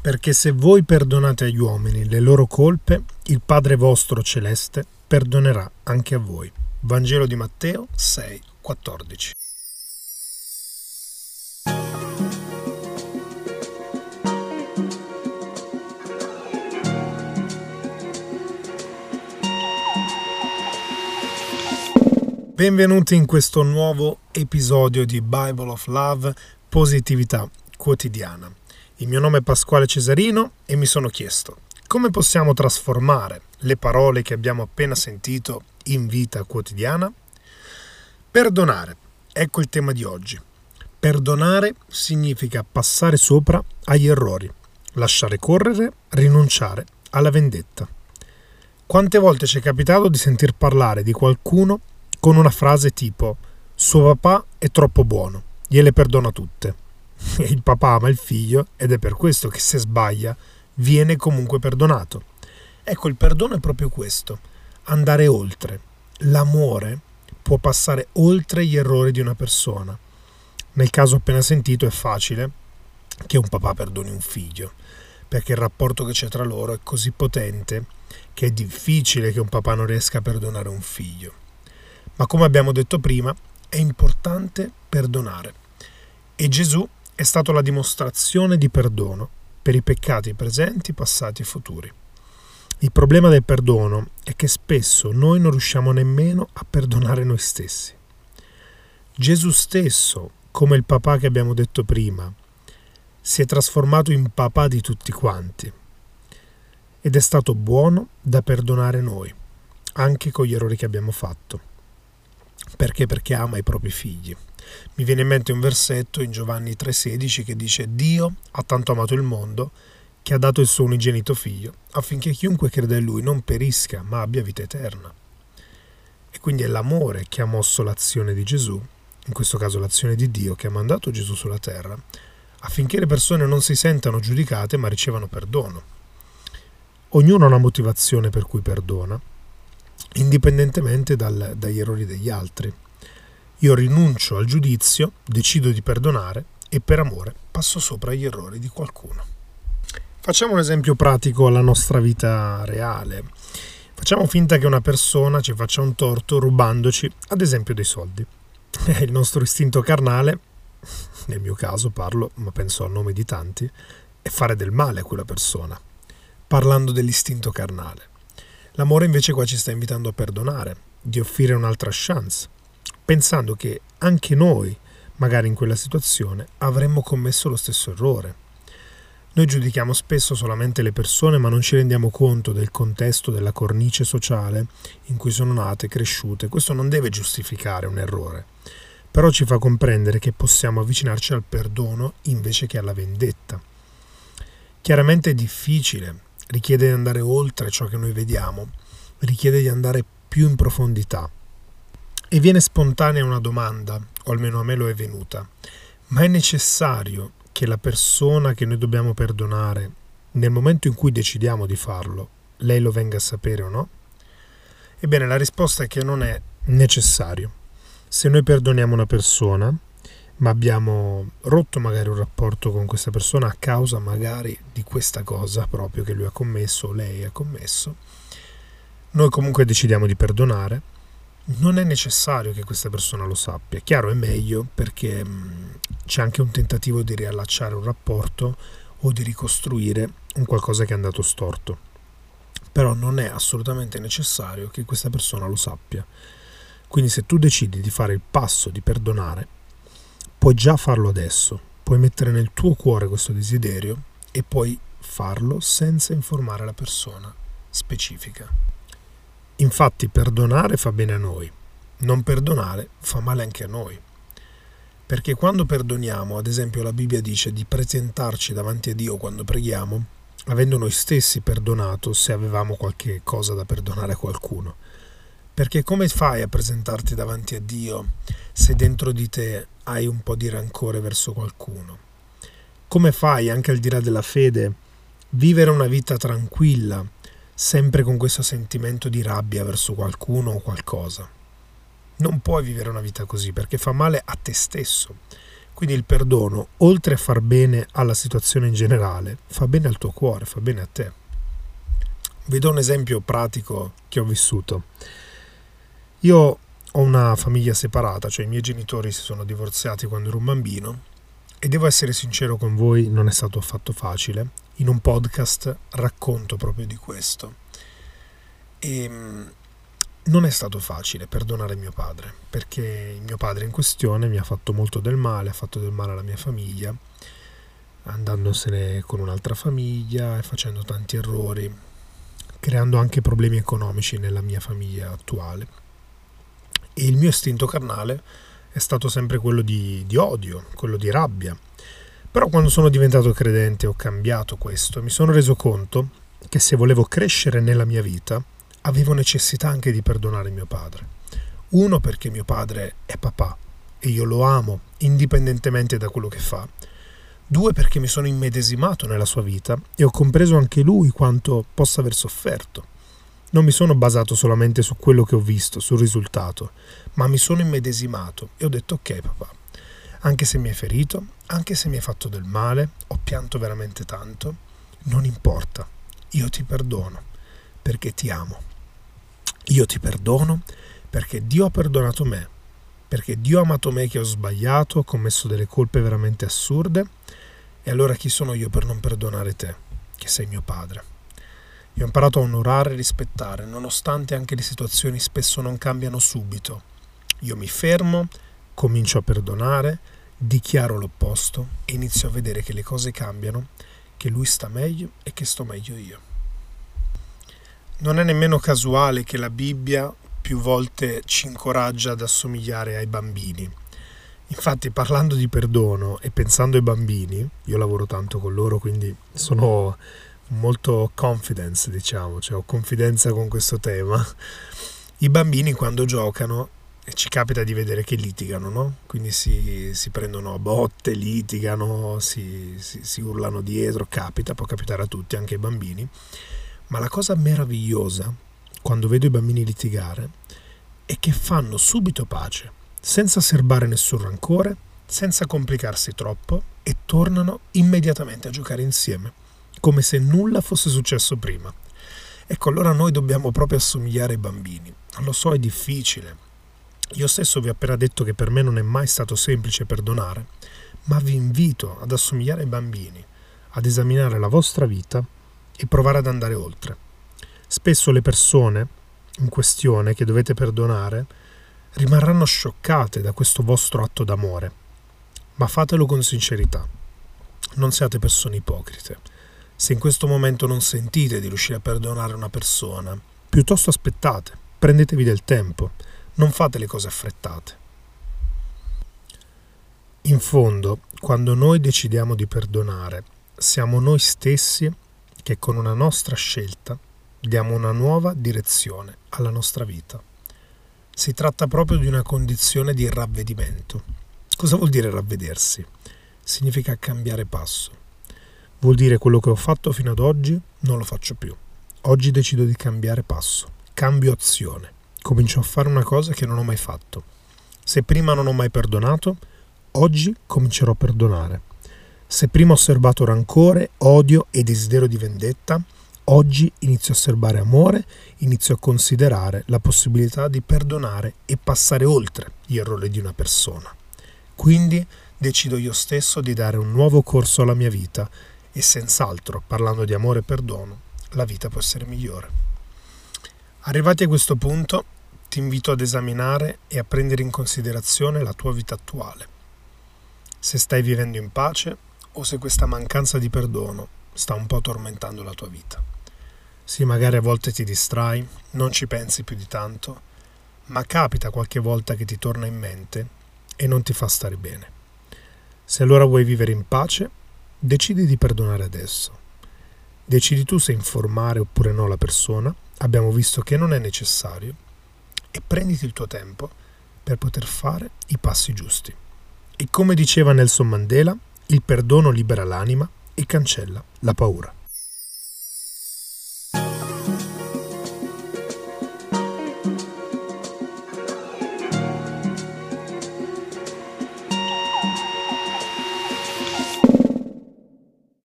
perché se voi perdonate agli uomini le loro colpe, il Padre vostro celeste perdonerà anche a voi. Vangelo di Matteo 6, 14. Benvenuti in questo nuovo episodio di Bible of Love, positività quotidiana. Il mio nome è Pasquale Cesarino e mi sono chiesto come possiamo trasformare le parole che abbiamo appena sentito in vita quotidiana? Perdonare, ecco il tema di oggi. Perdonare significa passare sopra agli errori, lasciare correre, rinunciare alla vendetta. Quante volte ci è capitato di sentir parlare di qualcuno con una frase tipo suo papà è troppo buono, gliele perdona tutte. Il papà ama il figlio ed è per questo che se sbaglia viene comunque perdonato. Ecco, il perdono è proprio questo, andare oltre. L'amore può passare oltre gli errori di una persona. Nel caso appena sentito è facile che un papà perdoni un figlio, perché il rapporto che c'è tra loro è così potente che è difficile che un papà non riesca a perdonare un figlio. Ma come abbiamo detto prima, è importante perdonare. E Gesù è stato la dimostrazione di perdono per i peccati presenti, passati e futuri. Il problema del perdono è che spesso noi non riusciamo nemmeno a perdonare noi stessi. Gesù stesso, come il papà che abbiamo detto prima, si è trasformato in papà di tutti quanti ed è stato buono da perdonare noi, anche con gli errori che abbiamo fatto. Perché? Perché ama i propri figli. Mi viene in mente un versetto in Giovanni 3:16 che dice Dio ha tanto amato il mondo che ha dato il suo unigenito figlio affinché chiunque creda in lui non perisca ma abbia vita eterna. E quindi è l'amore che ha mosso l'azione di Gesù, in questo caso l'azione di Dio che ha mandato Gesù sulla terra, affinché le persone non si sentano giudicate ma ricevano perdono. Ognuno ha una motivazione per cui perdona indipendentemente dal, dagli errori degli altri. Io rinuncio al giudizio, decido di perdonare e per amore passo sopra gli errori di qualcuno. Facciamo un esempio pratico alla nostra vita reale. Facciamo finta che una persona ci faccia un torto rubandoci, ad esempio, dei soldi. Il nostro istinto carnale, nel mio caso parlo, ma penso a nome di tanti, è fare del male a quella persona, parlando dell'istinto carnale. L'amore invece qua ci sta invitando a perdonare, di offrire un'altra chance, pensando che anche noi, magari in quella situazione, avremmo commesso lo stesso errore. Noi giudichiamo spesso solamente le persone ma non ci rendiamo conto del contesto, della cornice sociale in cui sono nate, cresciute. Questo non deve giustificare un errore, però ci fa comprendere che possiamo avvicinarci al perdono invece che alla vendetta. Chiaramente è difficile, richiede di andare oltre ciò che noi vediamo, richiede di andare più in profondità. E viene spontanea una domanda, o almeno a me lo è venuta, ma è necessario che la persona che noi dobbiamo perdonare, nel momento in cui decidiamo di farlo, lei lo venga a sapere o no? Ebbene, la risposta è che non è necessario. Se noi perdoniamo una persona, ma abbiamo rotto magari un rapporto con questa persona a causa magari di questa cosa proprio che lui ha commesso o lei ha commesso, noi comunque decidiamo di perdonare, non è necessario che questa persona lo sappia. Chiaro è meglio perché mh, c'è anche un tentativo di riallacciare un rapporto o di ricostruire un qualcosa che è andato storto. Però non è assolutamente necessario che questa persona lo sappia. Quindi se tu decidi di fare il passo di perdonare, puoi già farlo adesso, puoi mettere nel tuo cuore questo desiderio e puoi farlo senza informare la persona specifica. Infatti perdonare fa bene a noi, non perdonare fa male anche a noi. Perché quando perdoniamo, ad esempio la Bibbia dice di presentarci davanti a Dio quando preghiamo, avendo noi stessi perdonato se avevamo qualche cosa da perdonare a qualcuno. Perché come fai a presentarti davanti a Dio se dentro di te hai un po' di rancore verso qualcuno? Come fai, anche al di là della fede, vivere una vita tranquilla, sempre con questo sentimento di rabbia verso qualcuno o qualcosa? Non puoi vivere una vita così perché fa male a te stesso. Quindi il perdono, oltre a far bene alla situazione in generale, fa bene al tuo cuore, fa bene a te. Vi do un esempio pratico che ho vissuto. Io ho una famiglia separata, cioè i miei genitori si sono divorziati quando ero un bambino e devo essere sincero con voi, non è stato affatto facile. In un podcast racconto proprio di questo. E ehm, non è stato facile perdonare mio padre, perché il mio padre in questione mi ha fatto molto del male, ha fatto del male alla mia famiglia, andandosene con un'altra famiglia e facendo tanti errori, creando anche problemi economici nella mia famiglia attuale. E il mio istinto carnale è stato sempre quello di, di odio, quello di rabbia. Però quando sono diventato credente ho cambiato questo e mi sono reso conto che se volevo crescere nella mia vita, avevo necessità anche di perdonare mio padre. Uno perché mio padre è papà e io lo amo indipendentemente da quello che fa. Due perché mi sono immedesimato nella sua vita e ho compreso anche lui quanto possa aver sofferto. Non mi sono basato solamente su quello che ho visto, sul risultato, ma mi sono immedesimato e ho detto ok papà, anche se mi hai ferito, anche se mi hai fatto del male, ho pianto veramente tanto, non importa, io ti perdono perché ti amo. Io ti perdono perché Dio ha perdonato me, perché Dio ha amato me che ho sbagliato, ho commesso delle colpe veramente assurde, e allora chi sono io per non perdonare te, che sei mio padre? Io ho imparato a onorare e rispettare, nonostante anche le situazioni spesso non cambiano subito. Io mi fermo, comincio a perdonare, dichiaro l'opposto e inizio a vedere che le cose cambiano, che lui sta meglio e che sto meglio io. Non è nemmeno casuale che la Bibbia più volte ci incoraggia ad assomigliare ai bambini. Infatti, parlando di perdono e pensando ai bambini, io lavoro tanto con loro, quindi sono molto confidence, diciamo, cioè ho confidenza con questo tema. I bambini quando giocano ci capita di vedere che litigano, no? Quindi si, si prendono a botte, litigano, si, si, si urlano dietro, capita, può capitare a tutti, anche ai bambini. Ma la cosa meravigliosa, quando vedo i bambini litigare, è che fanno subito pace, senza serbare nessun rancore, senza complicarsi troppo e tornano immediatamente a giocare insieme, come se nulla fosse successo prima. Ecco, allora noi dobbiamo proprio assomigliare ai bambini. Lo so, è difficile. Io stesso vi ho appena detto che per me non è mai stato semplice perdonare, ma vi invito ad assomigliare ai bambini, ad esaminare la vostra vita e provare ad andare oltre. Spesso le persone in questione che dovete perdonare rimarranno scioccate da questo vostro atto d'amore, ma fatelo con sincerità. Non siate persone ipocrite. Se in questo momento non sentite di riuscire a perdonare una persona, piuttosto aspettate, prendetevi del tempo, non fate le cose affrettate. In fondo, quando noi decidiamo di perdonare, siamo noi stessi che con una nostra scelta diamo una nuova direzione alla nostra vita. Si tratta proprio di una condizione di ravvedimento. Cosa vuol dire ravvedersi? Significa cambiare passo. Vuol dire quello che ho fatto fino ad oggi non lo faccio più. Oggi decido di cambiare passo, cambio azione, comincio a fare una cosa che non ho mai fatto. Se prima non ho mai perdonato, oggi comincerò a perdonare. Se prima ho osservato rancore, odio e desiderio di vendetta, oggi inizio a osservare amore, inizio a considerare la possibilità di perdonare e passare oltre gli errori di una persona. Quindi decido io stesso di dare un nuovo corso alla mia vita e senz'altro, parlando di amore e perdono, la vita può essere migliore. Arrivati a questo punto, ti invito ad esaminare e a prendere in considerazione la tua vita attuale. Se stai vivendo in pace, o se questa mancanza di perdono sta un po' tormentando la tua vita. Sì, magari a volte ti distrai, non ci pensi più di tanto, ma capita qualche volta che ti torna in mente e non ti fa stare bene. Se allora vuoi vivere in pace, decidi di perdonare adesso. Decidi tu se informare oppure no la persona, abbiamo visto che non è necessario, e prenditi il tuo tempo per poter fare i passi giusti. E come diceva Nelson Mandela, il perdono libera l'anima e cancella la paura.